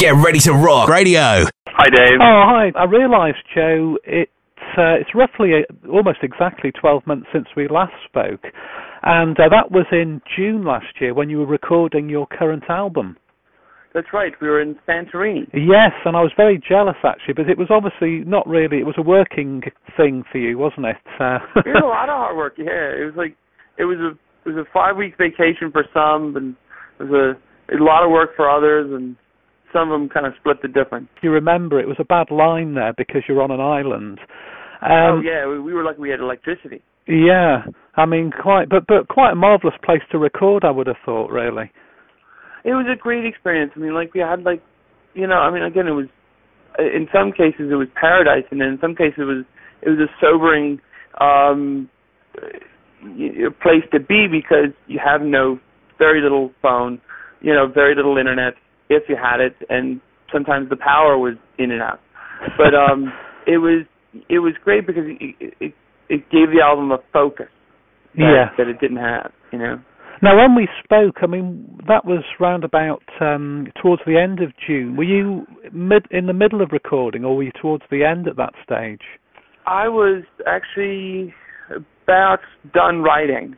Get ready to rock radio. Hi, Dave. Oh, hi. I realised, Joe, it's uh, it's roughly uh almost exactly 12 months since we last spoke, and uh, that was in June last year when you were recording your current album. That's right. We were in Santorini. Yes, and I was very jealous actually, but it was obviously not really. It was a working thing for you, wasn't it? Uh, We did a lot of hard work. Yeah, it was like it was a it was a five week vacation for some, and it was a, a lot of work for others, and some of them kind of split the difference. you remember it was a bad line there because you're on an island. oh Um, yeah, we, we were lucky we had electricity. yeah. I mean, quite, but but quite a marvelous place to record. I would have thought, really. It was a great experience. I mean, like we had like, you know, I mean, again, it was in some cases it was paradise, and then in some cases it was it was a sobering um place to be because you have no very little phone, you know, very little internet if you had it, and sometimes the power was in and out. But um it was it was great because it it, it gave the album a focus that, Yeah. that it didn't have, you know. Now, when we spoke, I mean, that was round about um, towards the end of June. Were you mid in the middle of recording, or were you towards the end at that stage? I was actually about done writing,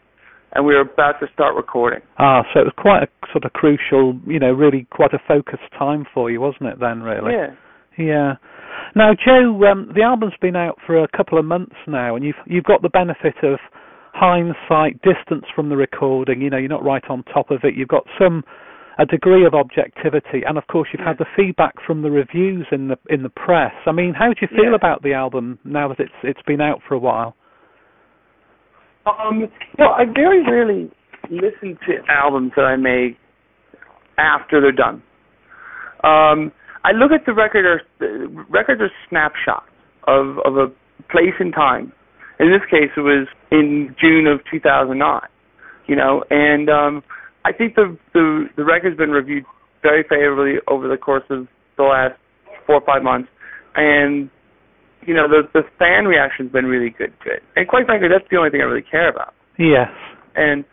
and we were about to start recording. Ah, so it was quite a sort of crucial, you know, really quite a focused time for you, wasn't it? Then, really. Yeah. Yeah. Now, Joe, um, the album's been out for a couple of months now, and you've you've got the benefit of hindsight, distance from the recording. You know, you're not right on top of it. You've got some a degree of objectivity, and of course, you've had the feedback from the reviews in the in the press. I mean, how do you feel Yeah. about the album now that it's it's been out for a while? Um, know, I very rarely listen to albums that I make after they're done. Um, I look at the record or the records are snapshots of of a place and time. In this case, it was in June of 2009. You know, and um, I think the the the record's been reviewed very favorably over the course of the last four or five months, and you know the the fan reaction's been really good to it. And quite frankly, that's the only thing I really care about. Yes. And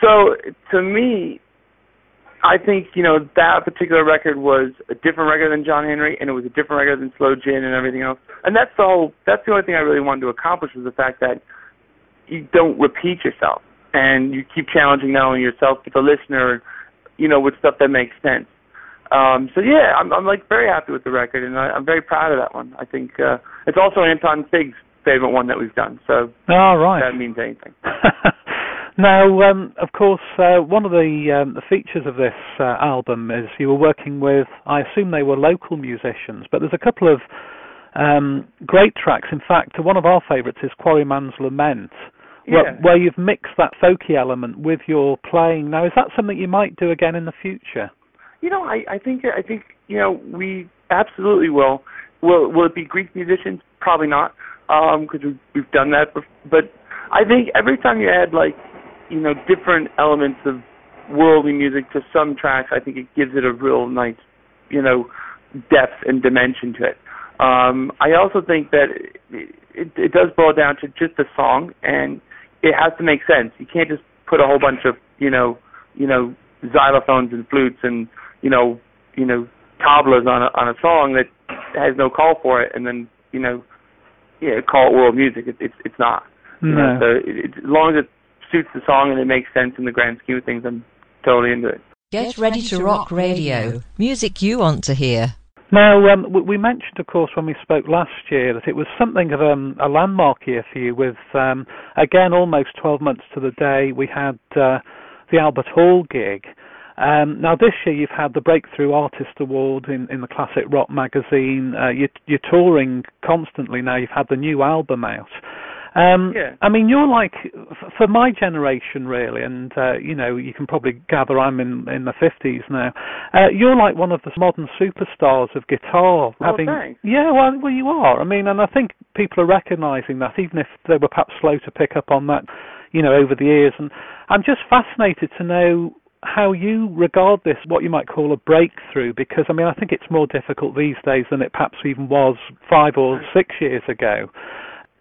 so to me, I think you know that particular record was a different record than John Henry, and it was a different record than Sloe Gin and everything else. And that's the whole. That's the only thing I really wanted to accomplish was the fact that you don't repeat yourself, and you keep challenging not only yourself but the listener, you know, with stuff that makes sense. Um, so yeah, I'm, I'm like very happy with the record, and I, I'm very proud of that one. I think uh, it's also Anton Fig's favorite one that we've done, so All right. that means anything. now, um, of course, uh, one of the um, the features of this uh, album is you were working with. I assume they were local musicians, but there's a couple of um, great tracks. In fact, one of our favourites is Quarryman's Lament, where, where you've mixed that folky element with your playing. Now, is that something you might do again in the future? You know, I, I think I think you know we absolutely will. Will will it be Greek musicians? Probably not, because we've we've done that. Before. But I think every time you add like you know different elements of worldly music to some tracks, I think it gives it a real nice you know depth and dimension to it. Um, I also think that it, it, it does boil down to just the song, and it has to make sense. You can't just put a whole bunch of you know you know xylophones and flutes and you know you know tablas on a on a song that has no call for it, and then you know yeah call it world music. It, it's it's not. You know, No. so it, it, as long as it suits the song and it makes sense in the grand scheme of things, I'm totally into it. Get ready to rock radio. Music you want to hear. Now, um, we mentioned, of course, when we spoke last year that it was something of um, a landmark year for you. With um, again, almost 12 months to the day, we had uh, the Albert Hall gig. Um, now, this year you've had the Breakthrough Artist Award in, in the Classic Rock magazine. Uh, you're, you're touring constantly now. You've had the new album out. Um, Yeah. I mean, you're like f- for my generation, really, and uh, you know, you can probably gather I'm in in the fifties now. Uh, you're like one of the modern superstars of guitar. having, thanks. yeah, well, well, you are. I mean, and I think people are recognising that, even if they were perhaps slow to pick up on that, you know, over the years. And I'm just fascinated to know how you regard this, what you might call a breakthrough, because I mean, I think it's more difficult these days than it perhaps even was five or mm. six years ago.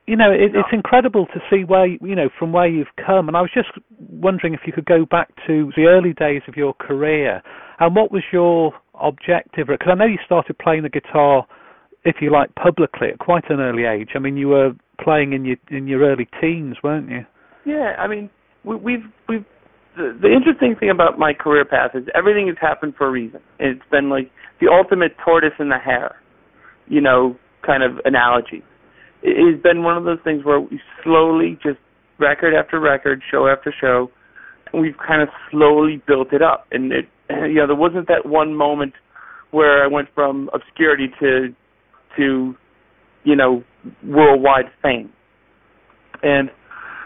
You know, it, it's incredible to see where you know from where you've come, and I was just wondering if you could go back to the early days of your career, and what was your objective? Because I know you started playing the guitar, if you like, publicly at quite an early age. I mean, you were playing in your in your early teens, weren't you? Yeah, I mean, we, we've we've the, the interesting thing about my career path is everything has happened for a reason. It's been like the ultimate tortoise and the hare, you know, kind of analogy. It has been one of those things where we slowly, just record after record, show after show, and we've kind of slowly built it up. And it, you know, there wasn't that one moment where I went from obscurity to, to, you know, worldwide fame. And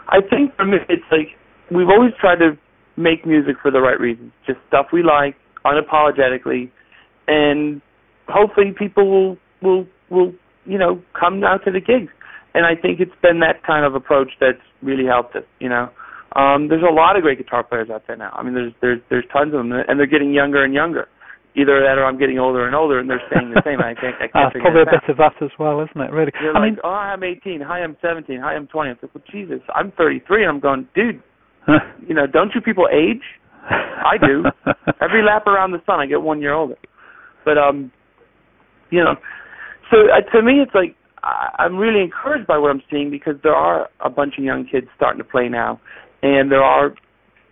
I think for me, it's like we've always tried to make music for the right reasons, just stuff we like, unapologetically, and hopefully people will will will you know come out to the gigs. And I think it's been that kind of approach that's really helped us. You know, um, there's a lot of great guitar players out there now. I mean, there's there's there's tons of them, and they're getting younger and younger. Either that, or I'm getting older and older, and they're staying the same. I can't. I can't That's probably a bit of that as well, isn't it? Really. You're I like, mean, oh, I'm 18. Hi, I'm 17. Hi, I'm 20. I'm like, well, Jesus, I'm 33, and I'm going, dude, you know, don't you people age? I do. Every lap around the sun, I get one year older. But um, you know, so uh, to me, it's like I, I'm really encouraged by what I'm seeing because there are a bunch of young kids starting to play now, and there are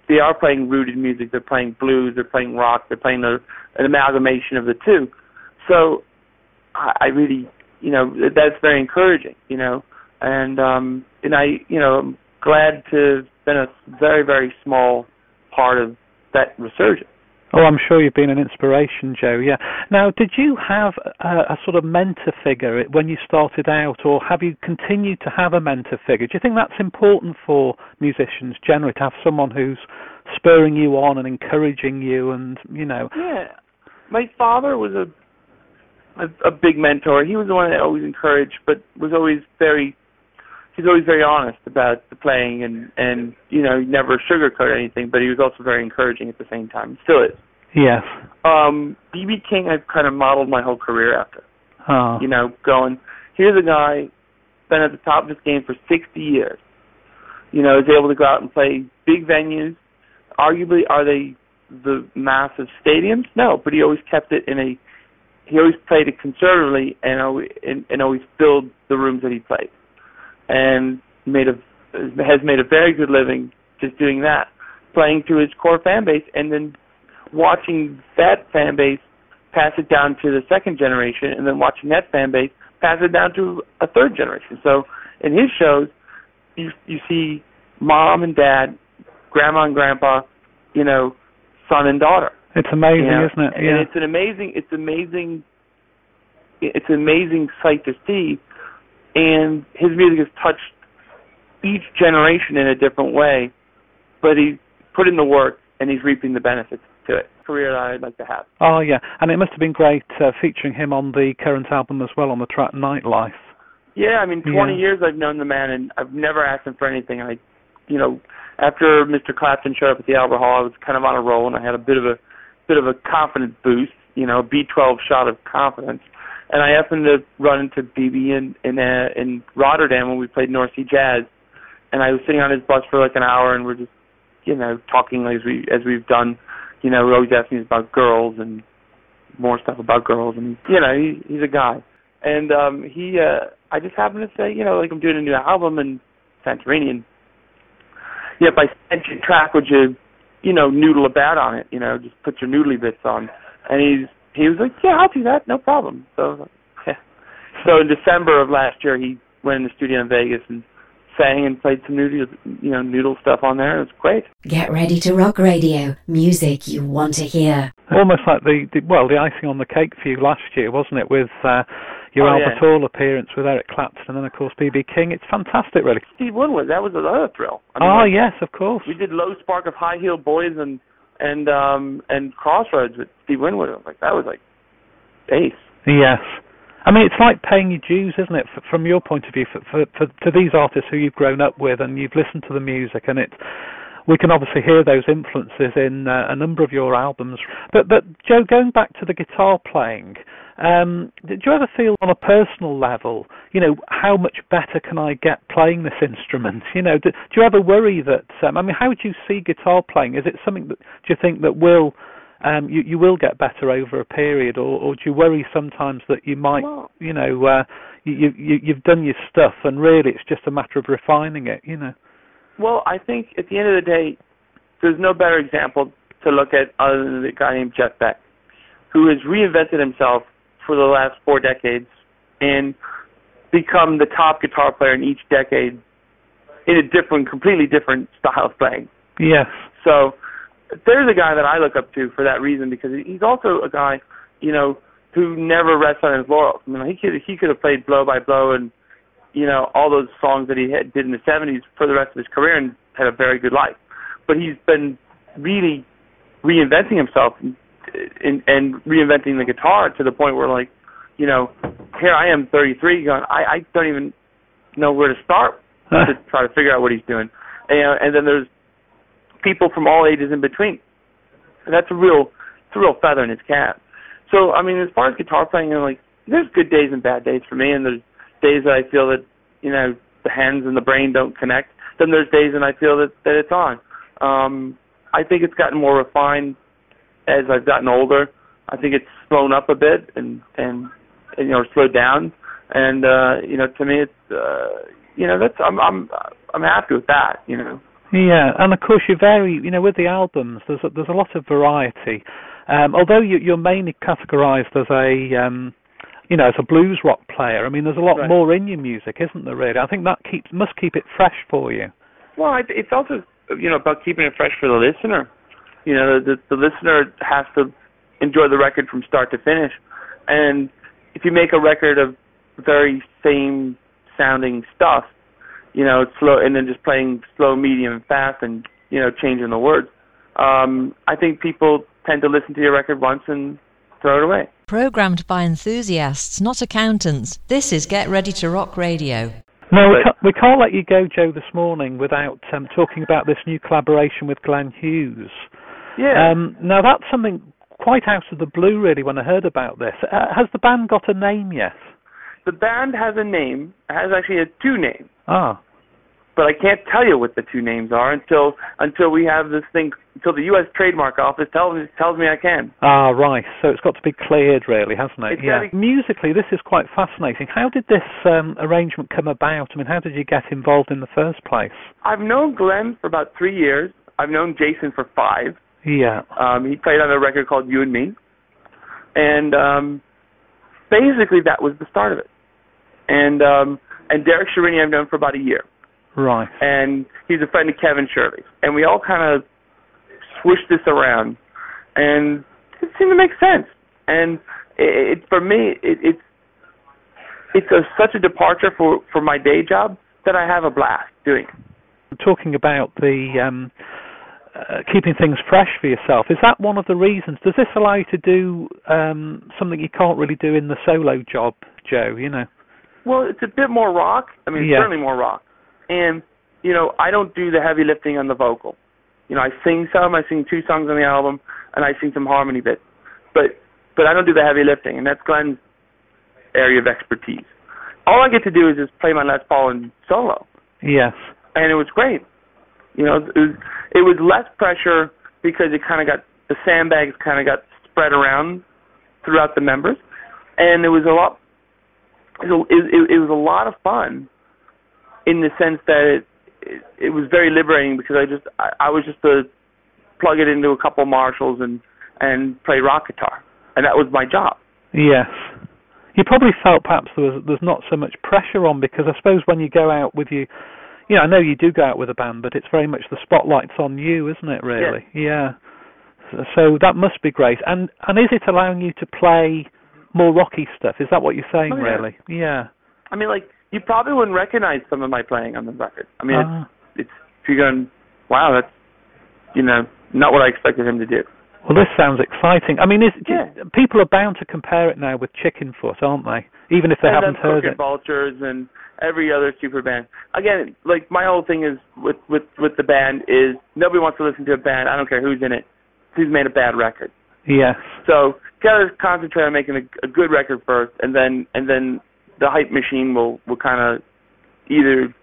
they are playing rooted music. They're playing blues. They're playing rock. They're playing a, an amalgamation of the two. So I, I really, you know, that's very encouraging. You know, and um, and I, you know, I'm glad to been a very very small part of that resurgence. Oh, I'm sure you've been an inspiration, Joe. Yeah. Now, did you have a, a, sort of mentor figure when you started out, or have you continued to have a mentor figure? Do you think that's important for musicians generally to have someone who's spurring you on and encouraging you, and you know? Yeah, my father was a a, a big mentor. He was the one that always encouraged, but was always very he's always very honest about the playing and and you know never sugarcoat anything but he was also very encouraging at the same time. Still is. Yes. Um bb king i've kind of modeled my whole career after. Oh. you know going here's a guy been at the top of his game for 60 years. You know is able to go out and play big venues. Arguably are they the massive stadiums? No but he always kept it in a he always played it conservatively and always and, and always filled the rooms that he played and made a has made a very good living just doing that, playing to his core fan base, and then watching that fan base pass it down to the second generation, and then watching that fan base pass it down to a third generation. So in his shows, you you see mom and dad, grandma and grandpa, you know, son and daughter. It's amazing, you know? isn't it? Yeah. And it's an amazing, it's amazing, it's an amazing sight to see and his music has touched each generation in a different way, but he's put in the work and he's reaping the benefits to it. Career that I'd like to have. Oh yeah, and it must have been great uh, featuring him on the current album as well on the track Nightlife. Yeah, I mean, 20 Yeah. years I've known the man, and I've never asked him for anything. I, you know, after Mr. Clapton showed up at the Albert Hall, I was kind of on a roll, and I had a bit of a bit of a confidence boost, you know, a B12 shot of confidence. And I happened to run into BB in in uh, in Rotterdam when we played North Sea Jazz, and I was sitting on his bus for like an hour, and we're just, you know, talking as we as we've done. You know, we're always asking us about girls and more stuff about girls, and you know, he, he's a guy. And um he, uh I just happened to say, you know, like I'm doing a new album in Santorini, and yeah, if I sent track, would you, you know, noodle about on it? You know, just put your noodly bits on. And he's he was like, yeah, I'll do that, no problem. So, like, yeah. So in December of last year, he went in the studio in Vegas and sang and played some noodle, you know, noodle stuff on there. It was great. Get ready to rock radio. Music you want to hear. Almost like the, the well, the icing on the cake for you last year, wasn't it? With uh, your Oh, Albert yeah. Hall appearance with Eric Clapton, and then of course BB King. It's fantastic, really. Steve Winwood, that was another thrill. I mean, oh like, yes, of course. we did Low Spark of High Heel Boys and and um and Crossroads with Steve Winwood. I like, that was like ace. Yes. I mean, it's like paying your dues, isn't it? from your point of view, for, for, for to these artists who you've grown up with and you've listened to the music, and it, we can obviously hear those influences in uh, a number of your albums. But, but Joe, going back to the guitar playing, um, did you ever feel on a personal level, you know, how much better can I get playing this instrument? You know, do, do you ever worry that? Um, I mean, how do you see guitar playing? Is it something that do you think that will um, you you will get better over a period, or, or do you worry sometimes that you might, Well- you know, uh, you, you you've done your stuff and really it's just a matter of refining it, you know? Well, I think at the end of the day, there's no better example to look at other than the guy named Jeff Beck, who has reinvented himself for the last four decades and become the top guitar player in each decade in a different, completely different style of playing. Yes. So there's a guy that I look up to for that reason because he's also a guy, you know, who never rests on his laurels. I mean, he could he could have played blow by blow and you know all those songs that he had, did in the 70s for the rest of his career and had a very good life. But he's been really reinventing himself and, and, and reinventing the guitar to the point where like, you know, here I am 33 going I I don't even know where to start to try to figure out what he's doing. And, and then there's people from all ages in between. And that's a real, it's a real feather in his cap. So I mean, as far as guitar playing, you know, like there's good days and bad days for me, and there's days that I feel that you know the hands and the brain don't connect. Then there's days when I feel that that it's on. Um, I think it's gotten more refined as I've gotten older. I think it's slowed up a bit and and, and you know slowed down. And uh, you know, to me, it's uh, you know that's I'm I'm I'm happy with that. You know. Yeah, and of course you vary. You know, with the albums, there's a, there's a lot of variety. Um, although you, you're mainly categorised as a, um, you know, as a blues rock player. I mean, there's a lot Right. more in your music, isn't there? Really, I think that keeps must keep it fresh for you. Well, it's also you know about keeping it fresh for the listener. You know, the the listener has to enjoy the record from start to finish, and if you make a record of very same sounding stuff, you know, slow, and then just playing slow, medium, and fast, and you know, changing the words. Um, I think people tend to listen to your record once and throw it away. Programmed by enthusiasts, not accountants. This is Get Ready to Rock Radio. No, we can't, we can't let you go, Joe, this morning without um, talking about this new collaboration with Glenn Hughes. Yeah. Um, now that's something quite out of the blue, really. When I heard about this, uh, has the band got a name yet? the band has a name. It has actually a two names. Ah, but I can't tell you what the two names are until until we have this thing until the U.S. Trademark Office tells me tells me I can. ah, right. So it's got to be cleared, really, hasn't it? It's yeah. be- Musically, this is quite fascinating. How did this um, arrangement come about? I mean, how did you get involved in the first place? I've known Glenn for about three years. I've known Jason for five. Yeah. Um, he played on a record called You and Me, and um, basically that was the start of it. And um, and Derek Sherinian I've known for about a year, Right. and he's a friend of Kevin Shirley's, and we all kind of swished this around, and it seemed to make sense. And it, it for me, it, it's it's a, such a departure for for my day job that I have a blast doing. it. talking about the um, uh, keeping things fresh for yourself. Is that one of the reasons? Does this allow you to do um, something you can't really do in the solo job, Joe? You know. Well, it's a bit more rock. I mean, Yeah. certainly more rock. And you know, I don't do the heavy lifting on the vocal. You know, I sing some. I sing two songs on the album, and I sing some harmony bits. But but I don't do the heavy lifting, and that's Glenn's area of expertise. All I get to do is just play my Les Paul and solo, Yes. and it was great. You know, it was it was less pressure because it kind of got the sandbags kind of got spread around throughout the members, and it was a lot. It, was- it, it was a lot of fun, in the sense that it, it it was very liberating because I just I, I was just to plug it into a couple of Marshalls and and play rock guitar, and that was my job. Yes. You probably felt perhaps there was there's not so much pressure on because I suppose when you go out with you, you know, I know you do go out with a band, but it's very much the spotlight's on you, isn't it? Really? Yeah. So, so that must be great. And and is it allowing you to play more rocky stuff? Is that what you're saying? Oh, yeah. Really? Yeah. I mean, like you probably wouldn't recognize some of my playing on the record. I mean, Ah. it's, it's if you're going, wow, that's you know not what I expected him to do. Well, this sounds exciting. I mean, is, Yeah. people are bound to compare it now with Chickenfoot, aren't they? Even if they and haven't heard it. Vultures and every other super band. Again, like my whole thing is with with with the band is nobody wants to listen to a band. I don't care who's in it, who's made a bad record. Yes. So gotta concentrate on making a, a good record first, and then and then the hype machine will will kind of either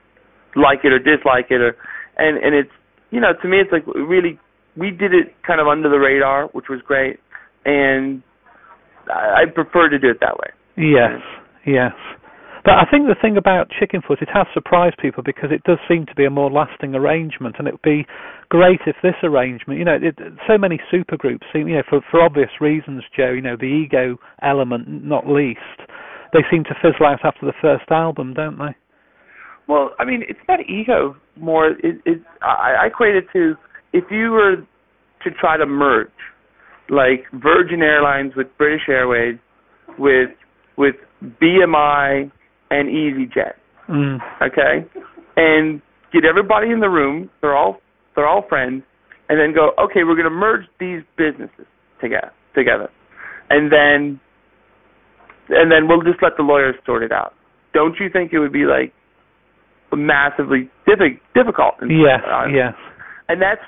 like it or dislike it, or and and it's you know to me it's like really we did it kind of under the radar, which was great, and I, I prefer to do it that way. Yes, yes. But I think the thing about Chickenfoot, it has surprised people because it does seem to be a more lasting arrangement, and it would be great if this arrangement, you know, it, so many supergroups seem, you know, for for obvious reasons, Joe, you know, the ego element not least, they seem to fizzle out after the first album, don't they? Well, I mean, it's not ego more. It, it I, I equate it to if you were to try to merge, like Virgin Airlines with British Airways, with with BMI and EasyJet, Mm. okay, and get everybody in the room. They're all they're all friends, and then go, okay, we're going to merge these businesses together together, and then and then we'll just let the lawyers sort it out. Don't you think it would be like massively diffi- difficult? And, Yes, uh, yes. and that's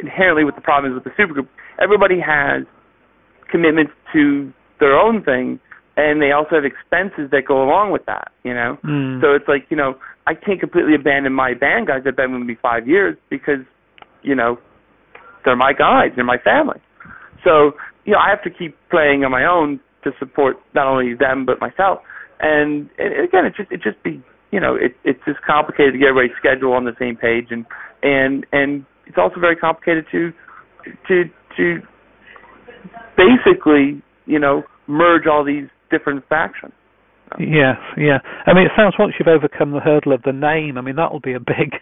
inherently what the problem is with the supergroup. Everybody has commitments to their own thing, and they also have expenses that go along with that. You know, Mm. so it's like you know I can't completely abandon my band guys that've been with me five years because you know they're my guys, they're my family. So you know I have to keep playing on my own to support not only them but myself. And, and again, it just it just be you know it it's just complicated to get everybody's schedule on the same page, and and and it's also very complicated to to to basically you know merge all these different factions. Yes, yeah. I mean, it sounds once you've overcome the hurdle of the name, I mean, that'll be a big,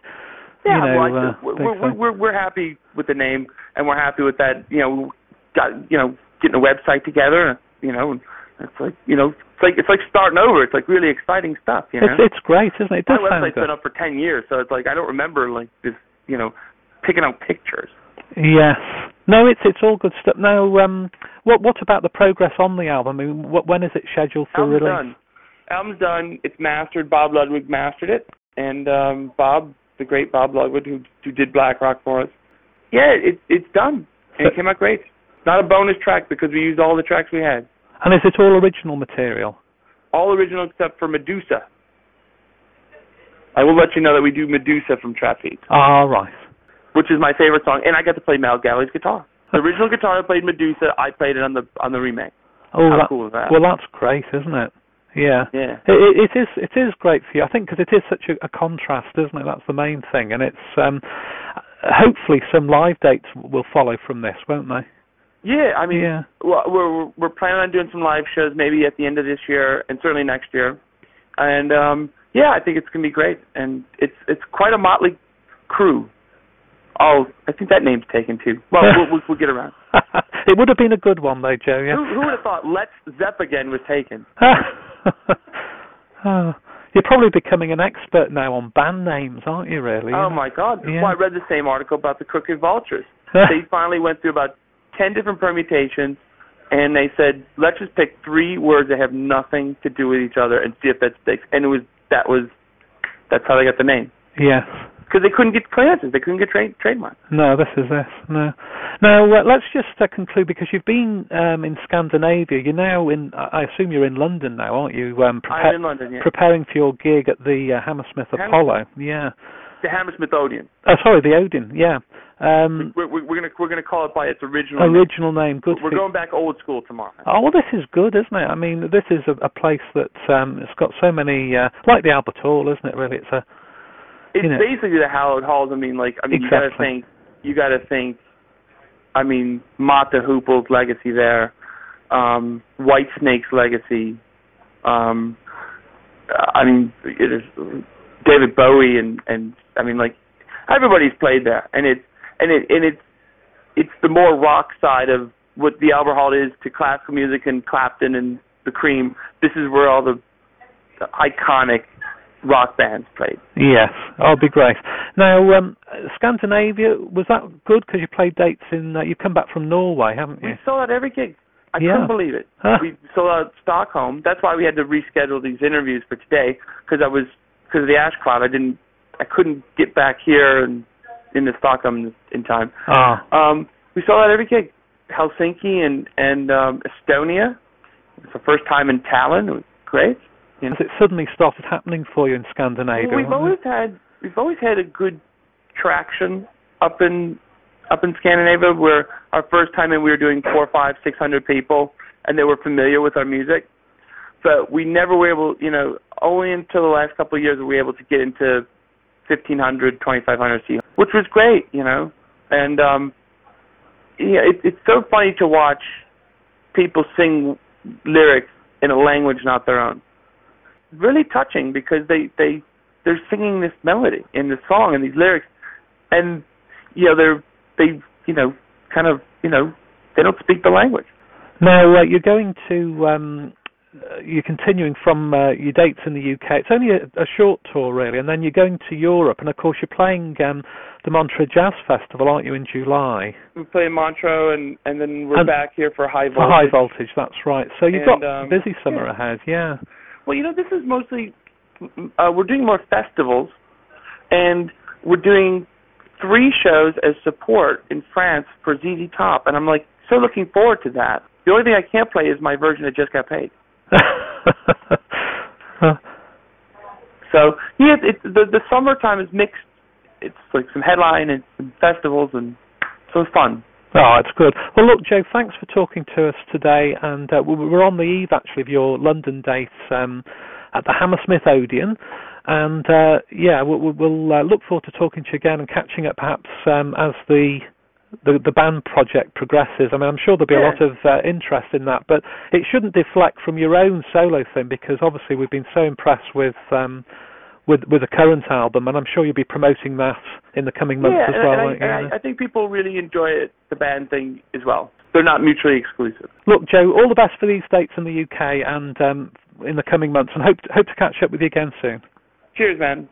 Yeah, you know, well, uh, we're, we're, we're we're happy with the name, and we're happy with that. You know, got you know getting a website together. You know, and it's like you know, it's like it's like starting over. It's like really exciting stuff. You know, It's it's great, isn't it? It my good. been up for ten years, so it's like I don't remember like this. You know, picking out pictures. Yes. No, it's it's all good stuff. Now, um, what what about the progress on the album? I mean, what, when is it scheduled for Album's release? done. Album's done. It's mastered. Bob Ludwig mastered it, and um Bob, the great Bob Ludwig, who who did Black Rock for us. Yeah, it it's done, and it came out great. Not a bonus track because we used all the tracks we had. And is it all original material? All original except for Medusa. I will let you know that we do Medusa from Trapeze, Ah, right. which is my favorite song, and I got to play Mel Galley's guitar. The original guitar I played Medusa, I played it on the on the remake. Oh, How that, cool is that? well, that's great, isn't it? Yeah. Yeah. It, it, it is. It is great for you, I think, because it is such a, a contrast, isn't it? That's the main thing, and it's um, hopefully some live dates will follow from this, won't they? Yeah, I mean, Yeah. we're we're planning on doing some live shows maybe at the end of this year and certainly next year, and um yeah, I think it's gonna be great, and it's it's quite a motley crew. Oh, I think that name's taken too. Well, we'll, we'll, we'll get around. it would have been a good one, though, Joe. Yeah. Who, who would have thought Let's Zepp again was taken? oh, you're probably becoming an expert now on band names, aren't you? Really? Oh my God! Yeah. Well, I read the same article about the Crooked Vultures. they finally went through about ten different permutations, and they said, let's just pick three words that have nothing to do with each other and see if that sticks. And it was that was that's how they got the name Yes. because they couldn't get clearances, they couldn't get trade trademarks. No, this is this. No. Now uh, let's just uh, conclude because you've been um, in Scandinavia. You're now in. I assume you're in London now, aren't you? Um, I'm in London, yeah. Preparing for your gig at the uh, Hammersmith Hammersmith. Apollo. Yeah. the Hammersmith Odeon. Oh, sorry, the Odeon. Yeah. Um, We're, we're, we're gonna we're gonna call it by its original. name. original name. Good. We're going back old school tomorrow. Oh well, this is good, isn't it? I mean, this is a, a place that um, it's got so many, uh, like the Albert Hall, isn't it? Really, it's a It's you know. basically the Hallowed Halls. I mean, like I mean, you got to think. You got to think. I mean, Mott the Hoople's legacy there, um, White Snake's legacy. Um, I mean, it is David Bowie and and I mean, like everybody's played there, and it's and it and it's it's the more rock side of what the Albert Hall is to classical music and Clapton and the Cream. This is where all the, the iconic rock bands played. yes. Oh, be great. Now, um, Scandinavia was that good because you played dates in? Uh, you've come back from Norway, haven't you? We sold out every gig. I Yeah. couldn't believe it. Huh. We sold out Stockholm. That's why we had to reschedule these interviews for today because I was because of the ash cloud. I didn't. I couldn't get back here and into Stockholm in time. Ah, Um, we sold out every gig. Helsinki and and um, Estonia. It's the first time in Tallinn. It was great. You know, has it suddenly started happening for you in Scandinavia? Well, we've always had we've always had a good traction up in up in Scandinavia where our first time in we were doing four, five, six hundred people, and they were familiar with our music. But we never were able, you know, only until the last couple of years were we able to get into 1500, 2500 seats, which was great, you know. And um yeah, it, it's so funny to watch people sing lyrics in a language not their own. Really touching because they they they're singing this melody in the song and these lyrics, and you know they're they you know kind of you know they don't speak the language. Now uh, you're going to um, uh, you're continuing from uh, your dates in the UK. It's only a, a, short tour really, and then you're going to Europe, and of course you're playing um, the Montreux Jazz Festival, aren't you, in July? We play Montreux, and and then we're and back here for High Voltage. For High Voltage, that's right. So you've and, got um, busy summer yeah. ahead, yeah. Well, you know, this is mostly uh, we're doing more festivals, and we're doing three shows as support in France for ZZ Top, and I'm like so looking forward to that. The only thing I can't play is my version of Just Got Paid. so yeah, it, the the summertime is mixed. It's like some headline and some festivals, and so it's fun. Oh, it's good. Well, look, Joe, thanks for talking to us today, and uh, we're on the eve actually of your London dates um, at the Hammersmith Odeon, and uh, yeah, we'll, we'll uh, look forward to talking to you again and catching up perhaps um, as the the the band project progresses. I mean, I'm sure there'll be yeah. a lot of uh, interest in that, but it shouldn't deflect from your own solo thing because obviously we've been so impressed with um, with with the current album, and I'm sure you'll be promoting that in the coming months yeah, as well. And, I, and I, I think people really enjoy it, the band thing as well. They're not mutually exclusive. Look, Joe, all the best for these dates in the UK and um, in the coming months, and hope hope to catch up with you again soon. Cheers, man.